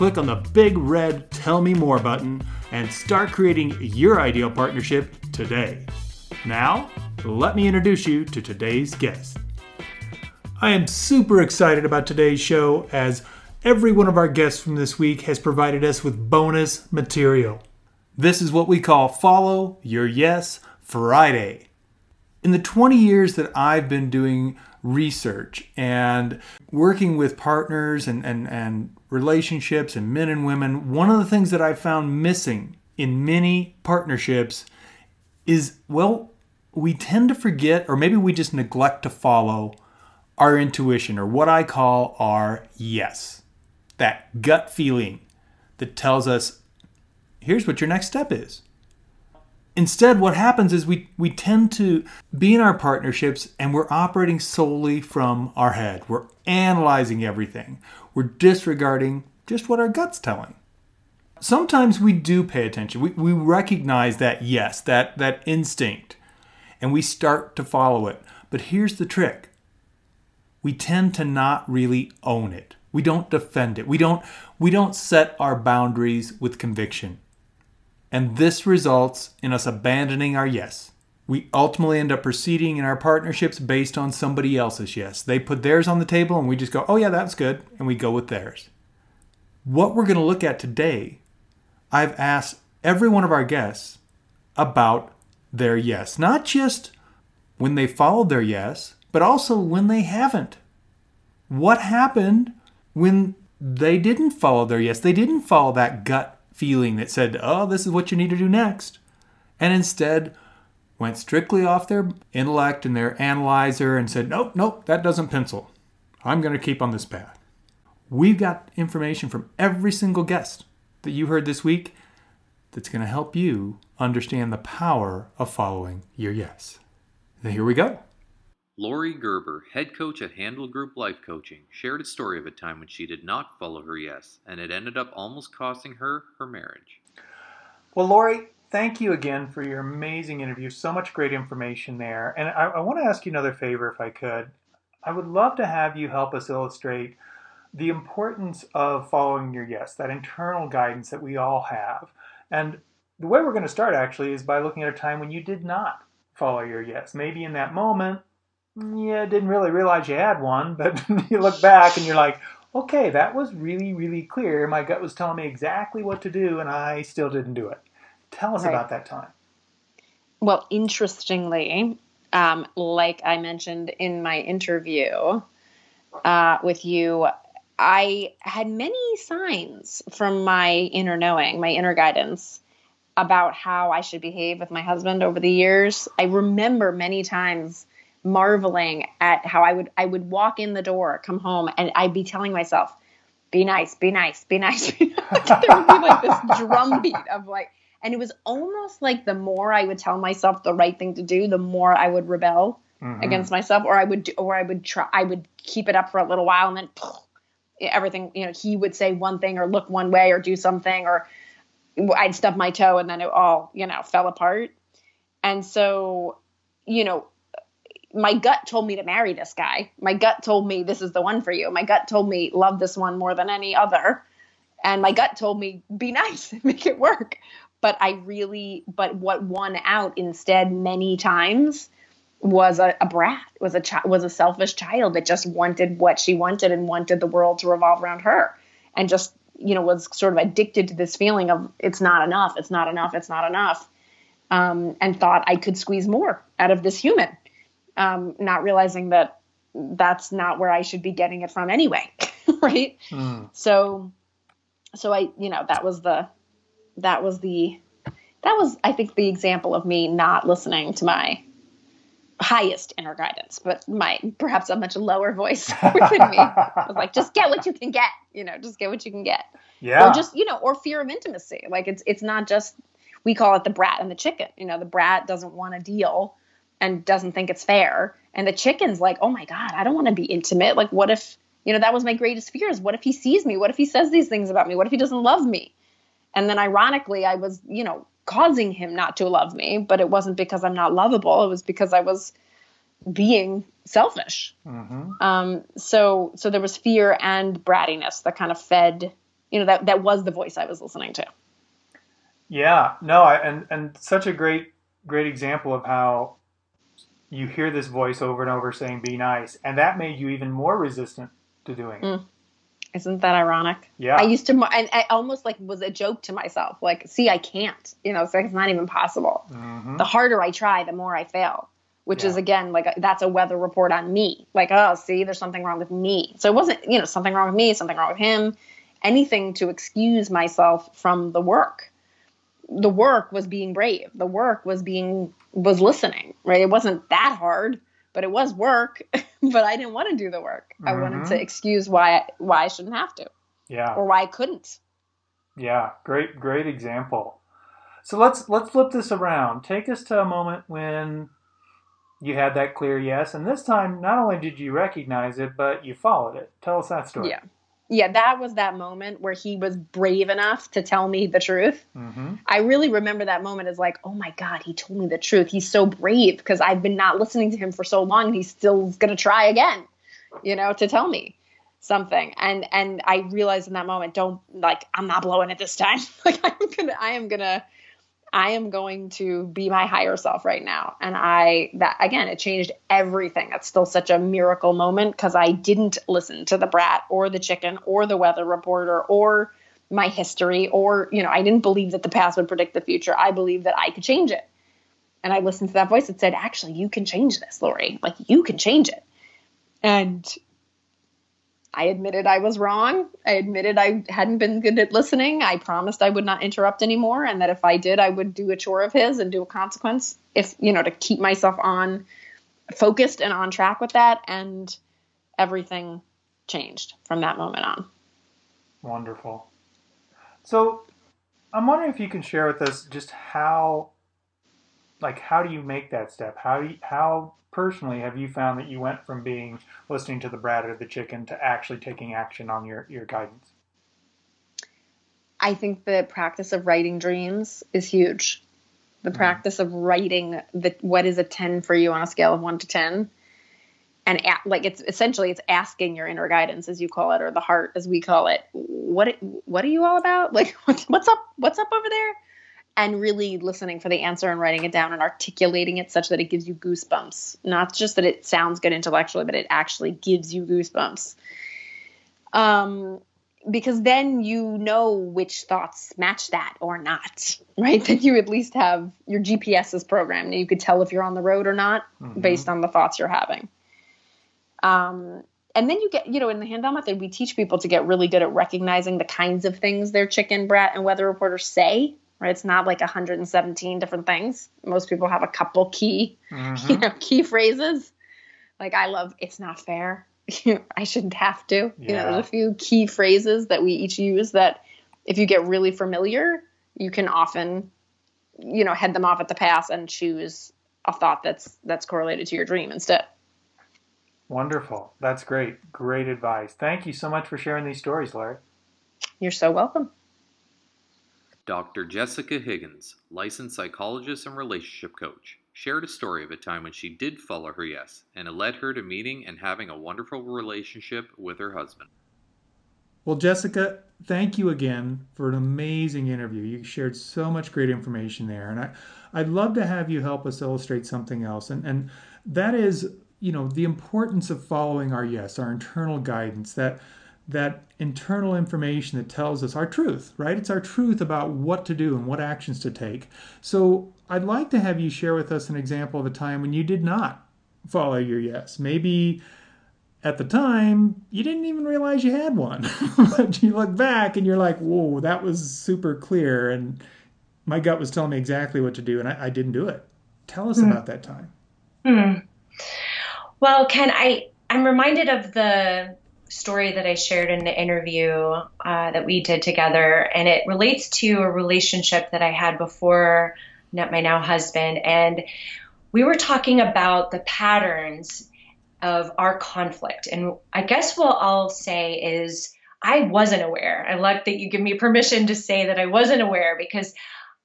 click on the big red Tell Me More button, and start creating your ideal partnership today. Now, let me introduce you to today's guest. I am super excited about today's show as every one of our guests from this week has provided us with bonus material. This is what we call Follow Your Yes Friday. In the 20 years that I've been doing research and working with partners and, and, and relationships and men and women, one of the things that I've found missing in many partnerships is, well, we tend to forget, or maybe we just neglect to follow our intuition, or what I call our yes. That gut feeling that tells us, here's what your next step is. Instead, what happens is we, we tend to be in our partnerships and we're operating solely from our head. We're analyzing everything, we're disregarding just what our gut's telling. Sometimes we do pay attention. We, we recognize that yes, that, that instinct, and we start to follow it. But here's the trick we tend to not really own it. We don't defend it. We don't we don't set our boundaries with conviction. And this results in us abandoning our yes. We ultimately end up proceeding in our partnerships based on somebody else's yes. They put theirs on the table and we just go, "Oh yeah, that's good," and we go with theirs. What we're going to look at today, I've asked every one of our guests about their yes, not just when they followed their yes, but also when they haven't. What happened when they didn't follow their yes? They didn't follow that gut feeling that said, oh, this is what you need to do next. And instead went strictly off their intellect and their analyzer and said, nope, nope, that doesn't pencil. I'm going to keep on this path. We've got information from every single guest that you heard this week that's going to help you understand the power of following your yes. Now, here we go. Laurie Gerber, head coach at Handel Group Life Coaching, shared a story of a time when she did not follow her yes, and it ended up almost costing her her marriage. Well, Laurie, thank you again for your amazing interview. So much great information there. And I, I want to ask you another favor if I could. I would love to have you help us illustrate the importance of following your yes, that internal guidance that we all have. And the way we're going to start actually is by looking at a time when you did not follow your yes. Maybe in that moment, yeah, didn't really realize you had one, but you look back and you're like, okay, that was really, really clear. My gut was telling me exactly what to do, and I still didn't do it. Tell us right. about that time. Well, interestingly, um, like I mentioned in my interview uh, with you, I had many signs from my inner knowing, my inner guidance about how I should behave with my husband over the years. I remember many times marveling at how I would I would walk in the door, come home, and I'd be telling myself, "Be nice, be nice, be nice." there would be like this drumbeat of like, and it was almost like the more I would tell myself the right thing to do, the more I would rebel mm-hmm. against myself, or I would do, or I would try, I would keep it up for a little while, and then everything, you know, he would say one thing or look one way or do something, or I'd stub my toe, and then it all, you know, fell apart. And so, you know, my gut told me to marry this guy. My gut told me this is the one for you. My gut told me love this one more than any other. And my gut told me be nice, and make it work. But I really, but what won out instead many times was a, a brat, was a chi- was a selfish child that just wanted what she wanted and wanted the world to revolve around her, and just you know was sort of addicted to this feeling of it's not enough, it's not enough, it's not enough, um, and thought I could squeeze more out of this human um, not realizing that that's not where I should be getting it from anyway, right? Mm. So, so I, you know, that was the, that was the, that was, I think, the example of me not listening to my highest inner guidance, but my perhaps a much lower voice within me was like, just get what you can get, you know, just get what you can get. Yeah. Or just, you know, or fear of intimacy. Like it's it's not just we call it the brat and the chicken. You know, the brat doesn't want to deal and doesn't think it's fair. And the chicken's like, oh my God, I don't want to be intimate. Like, what if, you know, that was my greatest fears. What if he sees me? What if he says these things about me? What if he doesn't love me? And then ironically, I was, you know, causing him not to love me, but it wasn't because I'm not lovable. It was because I was being selfish. Mm-hmm. Um, so, so there was fear and brattiness that kind of fed, you know, that, that was the voice I was listening to. Yeah, no, I, and and such a great great example of how you hear this voice over and over saying "be nice," and that made you even more resistant to doing it. Mm. Isn't that ironic? Yeah, I used to, I, I almost like was a joke to myself. Like, see, I can't. You know, it's like it's not even possible. Mhm. The harder I try, the more I fail. Which is again like a, that's a weather report on me. Like, oh, see, there's something wrong with me. So it wasn't, you know, something wrong with me, something wrong with him. Anything to excuse myself from the work. The work was being brave. The work was being was listening. Right? It wasn't that hard, but it was work. but I didn't want to do the work. I wanted to mm-hmm. excuse why why I shouldn't have to yeah, or why I couldn't. yeah. Great, great example. So let's let's flip this around. Take us to a moment when you had that clear yes, and this time not only did you recognize it, but you followed it. Tell us that story. Yeah. Yeah, that was that moment where he was brave enough to tell me the truth. Mm-hmm. I really remember that moment as like, oh my God, he told me the truth. He's so brave because I've been not listening to him for so long and he's still gonna try again, you know, to tell me something. And and I realized in that moment, don't like I'm not blowing it this time. like I'm gonna I am gonna I am going to be my higher self right now. And I, that again, it changed everything. That's still such a miracle moment because I didn't listen to the brat or the chicken or the weather reporter or my history or, you know, I didn't believe that the past would predict the future. I believed that I could change it. And I listened to that voice that said, actually, you can change this, Laurie. Like, you can change it. And I admitted I was wrong. I admitted I hadn't been good at listening. I promised I would not interrupt anymore and that if I did, I would do a chore of his and do a consequence if, you know, to keep myself on focused and on track with that. And everything changed from that moment on. Wonderful. So, I'm wondering if you can share with us just how, like, how do you make that step? How do you, how personally have you found that you went from being listening to the brat or the chicken to actually taking action on your your guidance? I think the practice of writing dreams is huge. The mm-hmm. practice of writing the what is a 10 for you on a scale of 1 to 10 and a, like it's essentially it's asking your inner guidance as you call it or the heart as we call it what what are you all about like what's, what's up what's up over there and really listening for the answer and writing it down and articulating it such that it gives you goosebumps not just that it sounds good intellectually but it actually gives you goosebumps um because then you know which thoughts match that or not, right? Then you at least have your GPS is programmed you could tell if you're on the road or not Mhm. based on the thoughts you're having. Um, and then you get, you know, in the Handel method, we teach people to get really good at recognizing the kinds of things their chicken, brat, and weather reporters say, right? It's not like 117 different things. Most people have a couple key, you Mhm. know, key phrases. Like I love, it's not fair. I shouldn't have to. You know, there's a few key phrases that we each use that if you get really familiar, you can often, you know, head them off at the pass and choose a thought that's that's correlated to your dream instead. Wonderful. That's great. Great advice. Thank you so much for sharing these stories, Larry. You're so welcome. Dr. Jessica Higgins, licensed psychologist and relationship coach, shared a story of a time when she did follow her yes, and it led her to meeting and having a wonderful relationship with her husband. Well, Jessica, thank you again for an amazing interview. You shared so much great information there, and I, I'd love to have you help us illustrate something else, and and that is, you know, the importance of following our yes, our internal guidance, that that internal information that tells us our truth, right? It's our truth about what to do and what actions to take. So I'd like to have you share with us an example of a time when you did not follow your yes. Maybe at the time, you didn't even realize you had one. but you look back and you're like, whoa, that was super clear. And my gut was telling me exactly what to do, and I, I didn't do it. Tell us Hmm. about that time. Hmm. Well, Ken, I I'm reminded of the story that I shared in the interview uh, that we did together, and it relates to a relationship that I had before met my now husband, and we were talking about the patterns of our conflict. And I guess what I'll say is I wasn't aware. I like that you give me permission to say that I wasn't aware because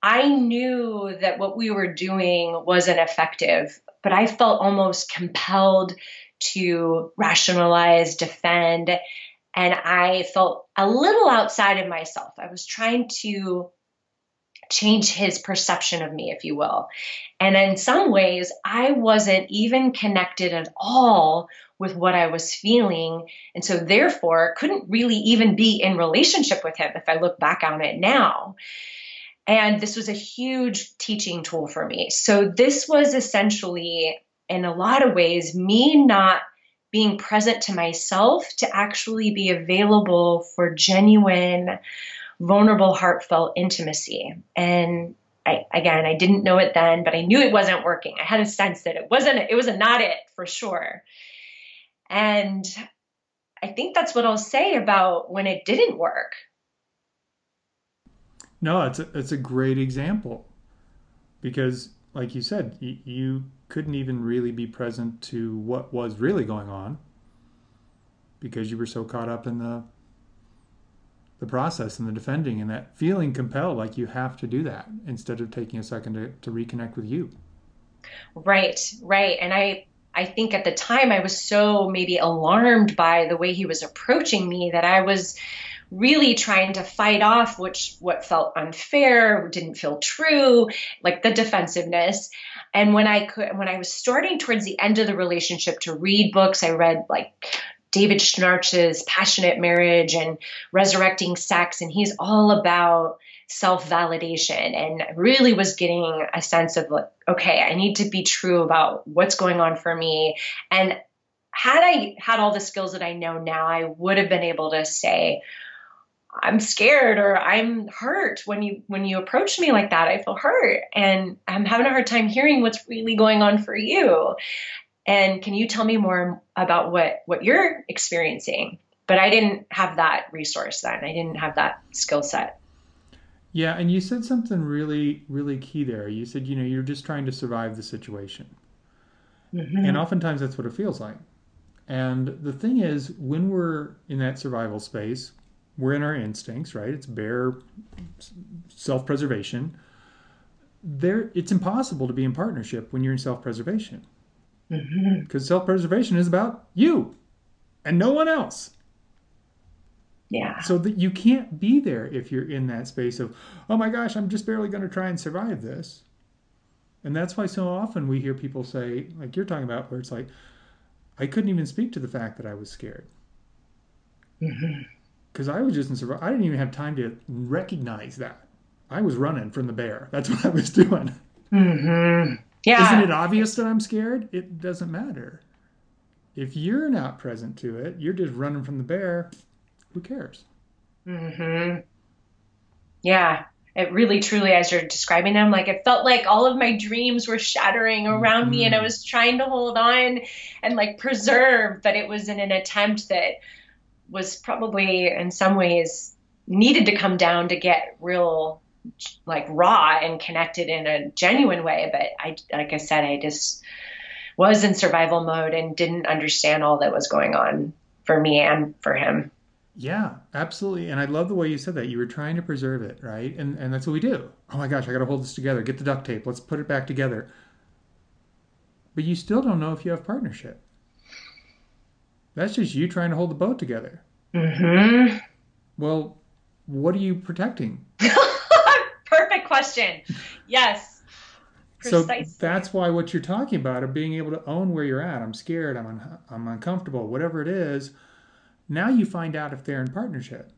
I knew that what we were doing wasn't effective, but I felt almost compelled to rationalize, defend, and I felt a little outside of myself. I was trying to change his perception of me, if you will. And in some ways, I wasn't even connected at all with what I was feeling. And so, therefore, couldn't really even be in relationship with him if I look back on it now. And this was a huge teaching tool for me. So, this was essentially, in a lot of ways, me not being present to myself to actually be available for genuine vulnerable, heartfelt intimacy. And I, again, I didn't know it then, but I knew it wasn't working. I had a sense that it wasn't, it was not it for sure. And I think that's what I'll say about when it didn't work. No, it's a, it's a great example because, like you said, you, couldn't even really be present to what was really going on because you were so caught up in the the process and the defending and that feeling compelled like you have to do that instead of taking a second to, to reconnect with you. Right right. And i i think at the time i was so maybe alarmed by the way he was approaching me that i was really trying to fight off which what felt unfair didn't feel true like the defensiveness and when i could when i was starting towards the end of the relationship to read books i read like David Schnarch's Passionate Marriage and Resurrecting Sex, and he's all about self validation and really was getting a sense of like, okay, I need to be true about what's going on for me. And had I had all the skills that I know now, I would have been able to say, I'm scared or I'm hurt when you when you approach me like that. I feel hurt and I'm having a hard time hearing what's really going on for you. And can you tell me more about what what you're experiencing? But i didn't have that resource then. I didn't have that skill set. Yeah and you said something really really key there. You said you know you're just trying to survive the situation. Mm-hmm. and oftentimes that's what it feels like. And the thing is when we're in that survival space we're in our instincts right it's bare self-preservation there it's impossible to be in partnership when you're in self-preservation Mm-hmm. Because mm-hmm. self preservation is about you and no one else. Yeah. So that you can't be there if you're in that space of, oh my gosh, I'm just barely going to try and survive this. And that's why so often we hear people say, like you're talking about, where it's like, I couldn't even speak to the fact that I was scared. Because. I was just in survival. I didn't even have time to recognize that. I was running from the bear. That's what I was doing. Mm-hmm. Yeah. Isn't it obvious that I'm scared? It doesn't matter. If you're not present to it, you're just running from the bear. Who cares? Mm-hmm. Yeah. It really, truly, as you're describing them, like it felt like all of my dreams were shattering around mm-hmm. me, and I mm-hmm. was trying to hold on and like preserve, but it was in an attempt that was probably, in some ways, needed to come down to get real like raw and connected in a genuine way. But I, like I said, I just was in survival mode and didn't understand all that was going on for me and for him. Yeah, absolutely. And I love the way you said that. You were trying to preserve it, right? And and that's what we do. Oh my gosh, I got to hold this together. Get the duct tape. Let's put it back together. But you still don't know if you have partnership. That's just you trying to hold the boat together. Mhm. Well, what are you protecting? Perfect question. Yes. Precisely. So that's why what you're talking about of being able to own where you're at. I'm scared. I'm un- I'm uncomfortable. Whatever it is. Now you find out if they're in partnership,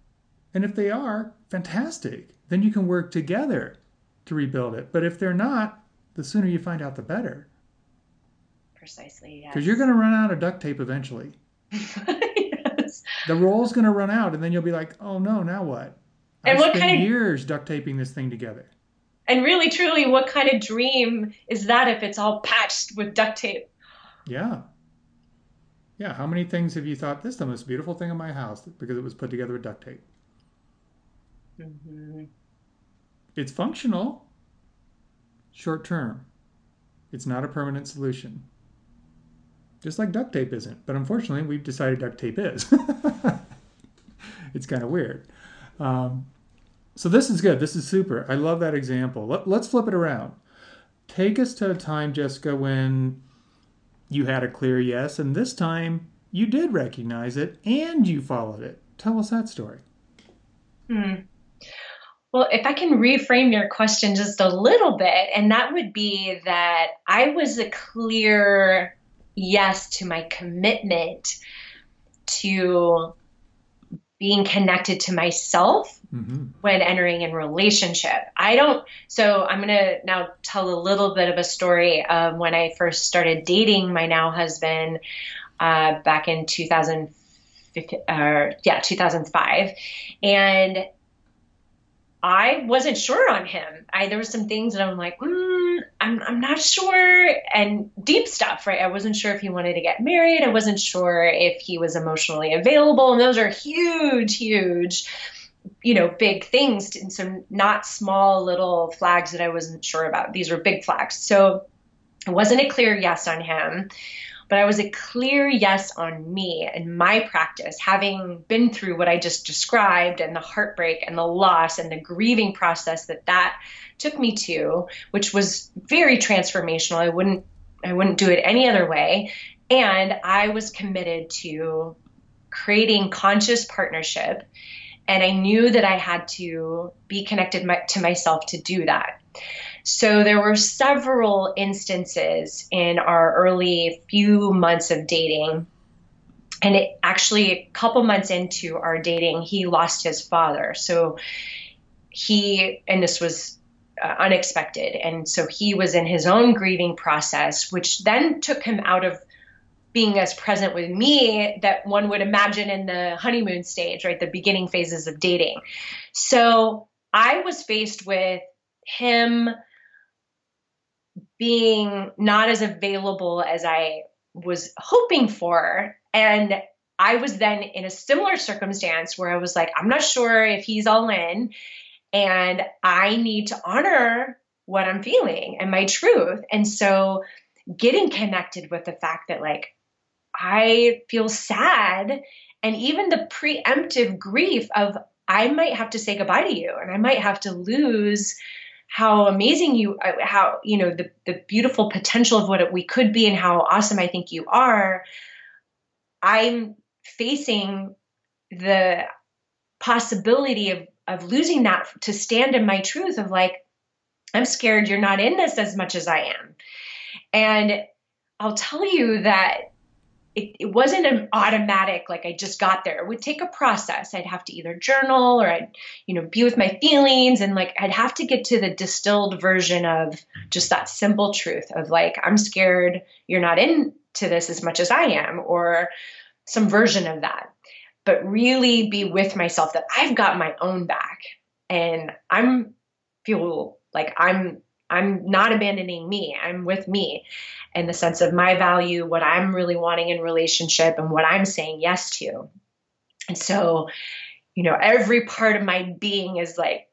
and if they are, fantastic. Then you can work together to rebuild it. But if they're not, the sooner you find out, the better. Precisely. Because yes. you're going to run out of duct tape eventually. Yes. The roll's going to run out, and then you'll be like, "Oh no, now what?" And I've what kind of years duct taping this thing together? And really, truly, what kind of dream is that if it's all patched with duct tape? Yeah. Yeah, how many things have you thought this is the most beautiful thing in my house because it was put together with duct tape? Mm-hmm. It's functional, short term. It's not a permanent solution. Just like duct tape isn't. But unfortunately, we've decided duct tape is. it's kind of weird. Um, so this is good. This is super. I love that example. Let, let's flip it around. Take us to a time, Jessica, when you had a clear yes, and this time you did recognize it and you followed it. Tell us that story. Hmm. Well, if I can reframe your question just a little bit, and that would be that I was a clear yes to my commitment to being connected to myself mm-hmm. when entering in relationship. I don't, so I'm going to now tell a little bit of a story of when I first started dating my now husband uh, back in 2000, uh, yeah, 2005. And I wasn't sure on him. I there were some things that I'm like, mm, I'm I'm not sure, and deep stuff, right? I wasn't sure if he wanted to get married. I wasn't sure if he was emotionally available, and those are huge, huge, you know, big things, and so not small little flags that I wasn't sure about. These were big flags. So it wasn't a clear yes on him but I was a clear yes on me and my practice, having been through what I just described and the heartbreak and the loss and the grieving process that that took me to, which was very transformational. I wouldn't I wouldn't do it any other way. And I was committed to creating conscious partnership. And I knew that I had to be connected my, to myself to do that. So there were several instances in our early few months of dating. And it actually, a couple months into our dating, he lost his father. So he, and this was uh, unexpected. And so he was in his own grieving process, which then took him out of being as present with me that one would imagine in the honeymoon stage, right? The beginning phases of dating. So I was faced with him being not as available as I was hoping for. And I was then in a similar circumstance where I was like, I'm not sure if he's all in, and I need to honor what I'm feeling and my truth. And so getting connected with the fact that, like, I feel sad, and even the preemptive grief of I might have to say goodbye to you, and I might have to lose how amazing you uh, how you know the the beautiful potential of what we could be and how awesome I think you are I'm facing the possibility of of losing that to stand in my truth of like I'm scared you're not in this as much as I am. And I'll tell you that it, it wasn't an automatic like i just got there. It would take a process. I'd have to either journal or i'd you know be with my feelings and like i'd have to get to the distilled version of just that simple truth of like i'm scared you're not into this as much as i am or some version of that. But really be with myself that i've got my own back and i'm feel like i'm I'm not abandoning me. I'm with me in the sense of my value, what I'm really wanting in relationship, and what I'm saying yes to. And so, you know, every part of my being is like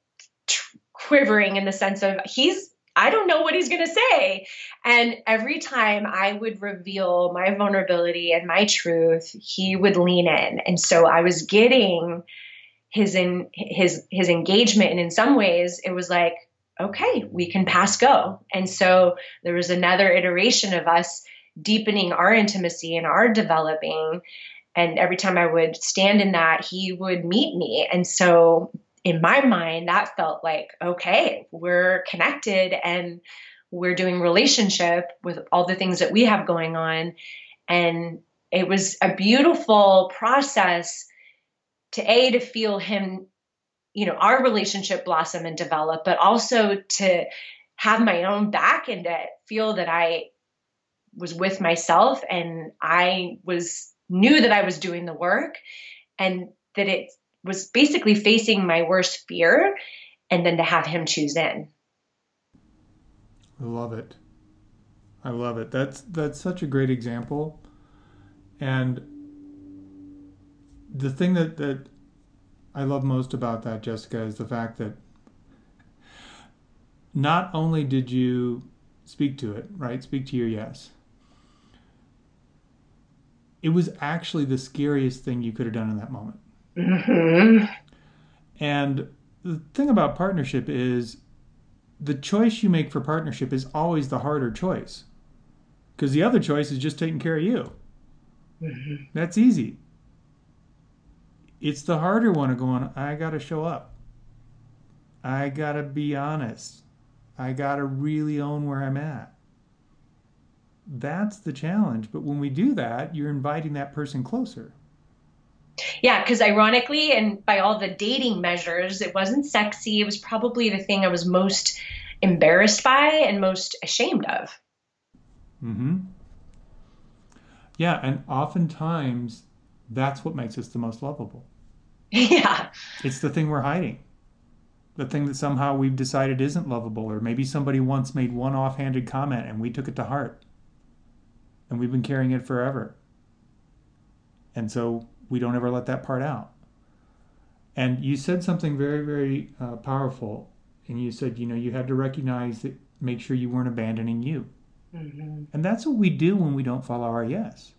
quivering in the sense of he's I don't know what he's going to say. And every time I would reveal my vulnerability and my truth, he would lean in. And so I was getting his in his his engagement and in some ways it was like okay, we can pass go. And so there was another iteration of us deepening our intimacy and our developing. And every time I would stand in that, he would meet me. And so in my mind, that felt like, okay, we're connected and we're doing relationship with all the things that we have going on. And it was a beautiful process to A, to feel him you know our relationship blossom and develop but also to have my own back and to feel that i was with myself and i was knew that i was doing the work and that it was basically facing my worst fear and then to have him choose in. I love it. I love it. That's that's such a great example. And the thing that, that I love most about that, Jessica, is the fact that not only did you speak to it, right? Speak to your yes. It was actually the scariest thing you could have done in that moment. Mm-hmm. And the thing about partnership is the choice you make for partnership is always the harder choice. Because the other choice is just taking care of you. Mm-hmm. That's easy. It's the harder one of going, I got to show up. I got to be honest. I got to really own where I'm at. That's the challenge. But when we do that, you're inviting that person closer. Yeah, because ironically, and by all the dating measures, it wasn't sexy. It was probably the thing I was most embarrassed by and most ashamed of. Mm-hmm. Yeah, and oftentimes that's what makes us the most lovable. yeah. It's the thing we're hiding. The thing that somehow we've decided isn't lovable, or maybe somebody once made one offhanded comment and we took it to heart. And we've been carrying it forever. And so we don't ever let that part out. And you said something very, very uh, powerful. And you said, you know, you had to recognize that, make sure you weren't abandoning you. Mm-hmm. And that's what we do when we don't follow our yes.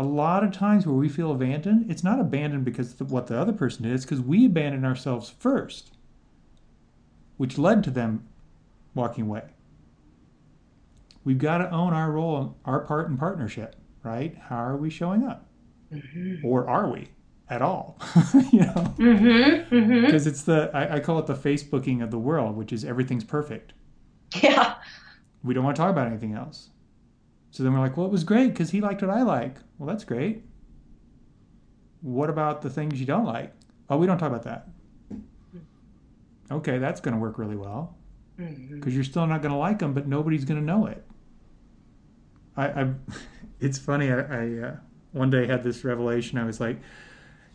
A lot of times where we feel abandoned, it's not abandoned because of what the other person did, it's because we abandoned ourselves first, which led to them walking away. We've got to own our role, our part in partnership, right? How are we showing up? Mm-hmm. Or are we at all? you know? Mm-hmm. Mm-hmm. Because it's the, I, I call it the Facebooking of the world, which is everything's perfect. Yeah. we don't want to talk about anything else. So then we're like, well, it was great because he liked what I like. Well, that's great. What about the things you don't like? Oh, we don't talk about that. Okay, that's going to work really well Mm-hmm. because you're still not going to like them, but nobody's going to know it. I, I it's funny. I, I uh, one day had this revelation. I was like,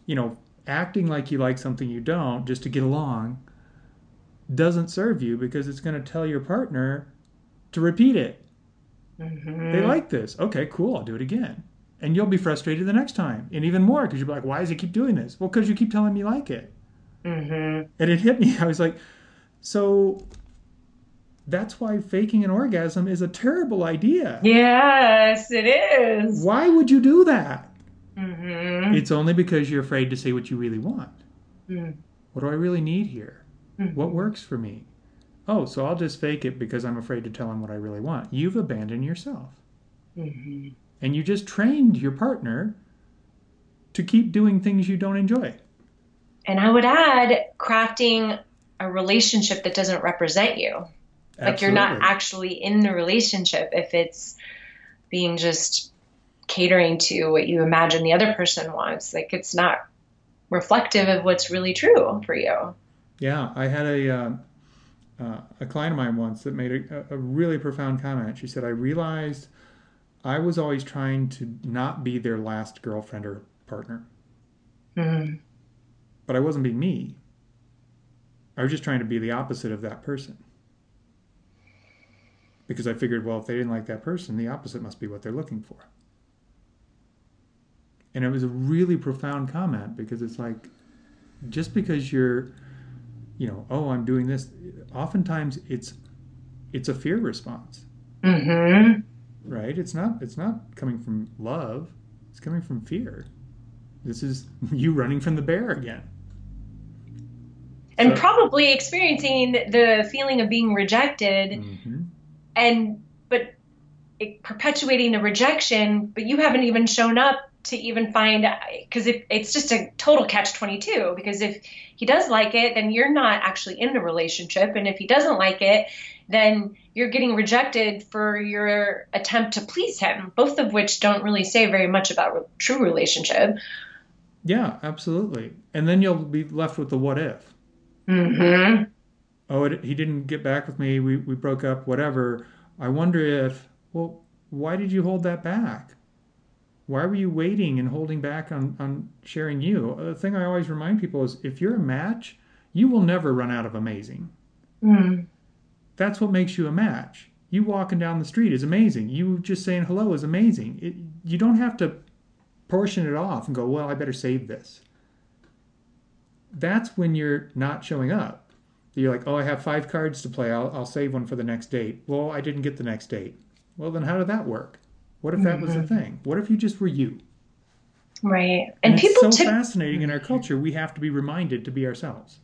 you know, acting like you like something you don't just to get along doesn't serve you because it's going to tell your partner to repeat it. Mm-hmm. They like this. Okay, cool. I'll do it again. And you'll be frustrated the next time. And even more because you'll be like, why does he keep doing this? Well, because you keep telling me you like it. Mm-hmm. And it hit me. I was like, so that's why faking an orgasm is a terrible idea. Yes, it is. Why would you do that? Mm-hmm. It's only because you're afraid to say what you really want. Mm-hmm. What do I really need here? Mhm. What works for me? Oh, so I'll just fake it because I'm afraid to tell him what I really want. You've abandoned yourself. Mm-hmm. And you just trained your partner to keep doing things you don't enjoy. And I would add crafting a relationship that doesn't represent you. Like you're not actually in the relationship if it's being just catering to what you imagine the other person wants. Like it's not reflective of what's really true for you. Yeah, I had a uh, uh, a client of mine once that made a, a really profound comment. She said, "I realized I was always trying to not be their last girlfriend or partner, Mm-hmm. but I wasn't being me. I was just trying to be the opposite of that person." Because I figured, well, if they didn't like that person, the opposite must be what they're looking for. And it was a really profound comment because it's like, just because you're you know oh i'm doing this oftentimes it's it's a fear response. Mm-hmm. right? It's not it's not coming from love. It's coming from fear. This is you running from the bear again. And So- probably experiencing the feeling of being rejected mm-hmm. and but it, perpetuating the rejection but you haven't even shown up to even find because it, it's just a total catch 22 because if he does like it then you're not actually in the relationship and if he doesn't like it then you're getting rejected for your attempt to please him both of which don't really say very much about re- true relationship. Yeah absolutely. And then you'll be left with the what if. Mm-hmm. oh it, he didn't get back with me we, we broke up whatever. I wonder if well why did you hold that back why were you waiting and holding back on, on sharing you the thing i always remind people is if you're a match you will never run out of amazing mm that's what makes you a match you walking down the street is amazing you just saying hello is amazing it, you don't have to portion it off and go, well, I better save this. That's when you're not showing up. You're like, oh, I have five cards to play. I'll, I'll save one for the next date. Well, I didn't get the next date. Well, then how did that work? What if that was the Mm-hmm. thing? What if you just were you? Right. And, And, it's people so typ- fascinating in our culture. We have to be reminded to be ourselves.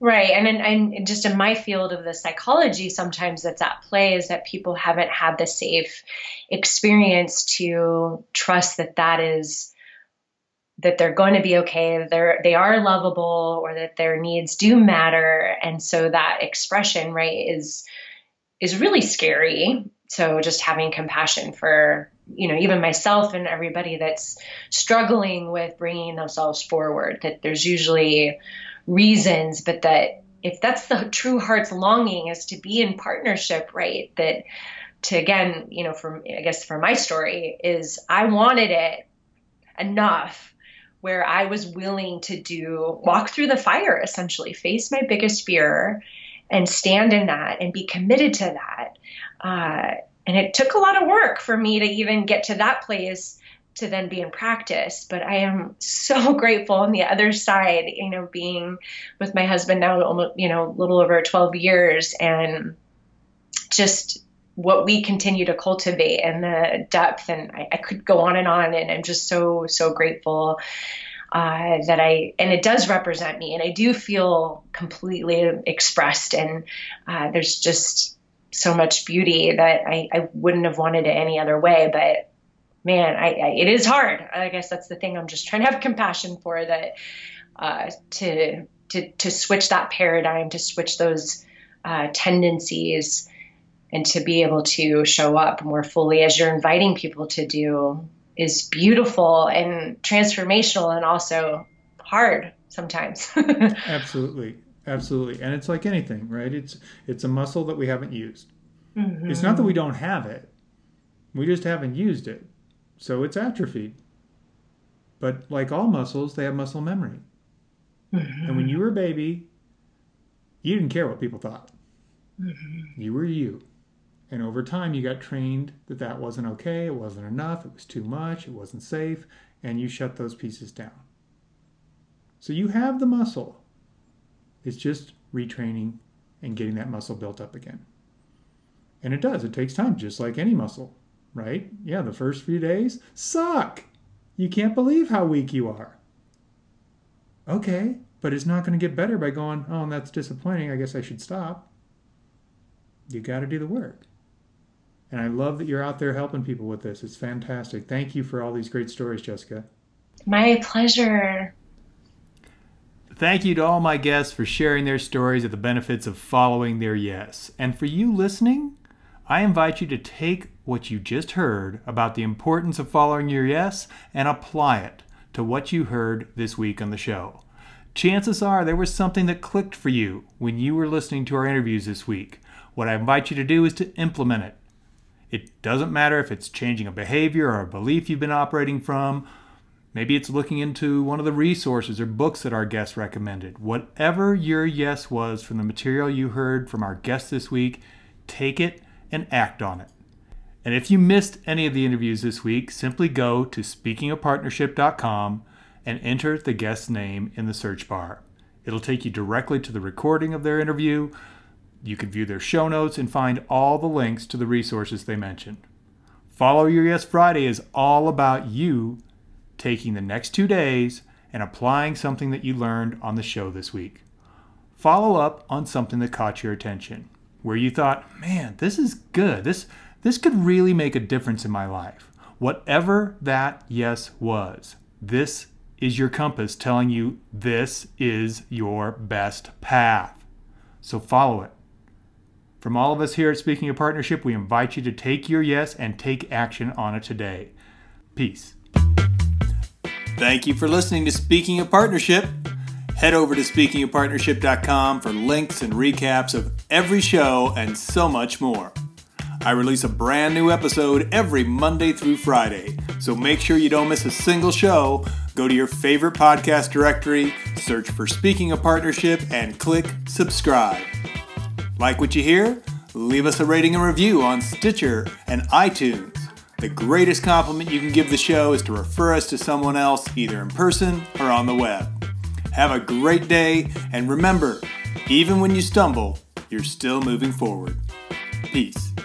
Right. And, and and just in my field of the psychology, sometimes that's at play is that people haven't had the safe experience to trust that that is that they're going to be okay, they're they are lovable, or that their needs do matter, and so that expression, right, is is really scary. So just having compassion for you know even myself and everybody that's struggling with bringing themselves forward, that there's usually reasons, but that if that's the true heart's longing is to be in partnership, right? That to again, you know, from I guess for my story is I wanted it enough where I was willing to do walk through the fire essentially, face my biggest fear and stand in that and be committed to that. Uh, and it took a lot of work for me to even get to that place to then be in practice. But I am so grateful on the other side, you know, being with my husband now, almost, you know, a little over 12 years and just what we continue to cultivate and the depth. And I, I could go on and on. And I'm just so, so grateful uh, that I, and it does represent me. And I do feel completely expressed. And uh, there's just so much beauty that I, I wouldn't have wanted it any other way. But man, I, I, it is hard. I guess that's the thing I'm just trying to have compassion for that, uh, to, to, to switch that paradigm, to switch those uh, tendencies and to be able to show up more fully as you're inviting people to do is beautiful and transformational and also hard sometimes. Absolutely. Absolutely. And it's like anything, right? It's it's a muscle that we haven't used. Mhm. It's not that we don't have it. We just haven't used it. So it's atrophied. But like all muscles, they have muscle memory. Mhm. And when you were a baby, you didn't care what people thought. Mhm. You were you. And over time, you got trained that that wasn't okay, it wasn't enough, it was too much, it wasn't safe, and you shut those pieces down. So you have the muscle. It's just retraining and getting that muscle built up again. And it does, it takes time, just like any muscle, right? Yeah, the first few days suck. You can't believe how weak you are. Okay, but it's not going to get better by going, oh, that's disappointing. I guess I should stop you got to do the work. And I love that you're out there helping people with this. It's fantastic. Thank you for all these great stories, Jessica. My pleasure. Thank you to all my guests for sharing their stories of the benefits of following their yes. And for you listening, I invite you to take what you just heard about the importance of following your yes and apply it to what you heard this week on the show. Chances are there was something that clicked for you when you were listening to our interviews this week. What I invite you to do is to implement it. It doesn't matter if it's changing a behavior or a belief you've been operating from. Maybe it's looking into one of the resources or books that our guests recommended. Whatever your yes was from the material you heard from our guests this week, take it and act on it. And if you missed any of the interviews this week, simply go to speakingofpartnership.com and enter the guest's name in the search bar. It'll take you directly to the recording of their interview. You can view their show notes and find all the links to the resources they mentioned. Follow Your Yes Friday is all about you taking the next two days and applying something that you learned on the show this week. Follow up on something that caught your attention, where you thought, man, this is good. This, this could really make a difference in my life. Whatever that yes was, this is your compass telling you this is your best path. So follow it. From all of us here at Speaking of Partnership, we invite you to take your yes and take action on it today. Peace. Thank you for listening to Speaking of Partnership. Head over to speakingofpartnership.com for links and recaps of every show and so much more. I release a brand new episode every Monday through Friday, so make sure you don't miss a single show. Go to your favorite podcast directory, search for Speaking of Partnership, and click subscribe. Like what you hear? Leave us a rating and review on Stitcher and iTunes. The greatest compliment you can give the show is to refer us to someone else, either in person or on the web. Have a great day, and remember, even when you stumble, you're still moving forward. Peace.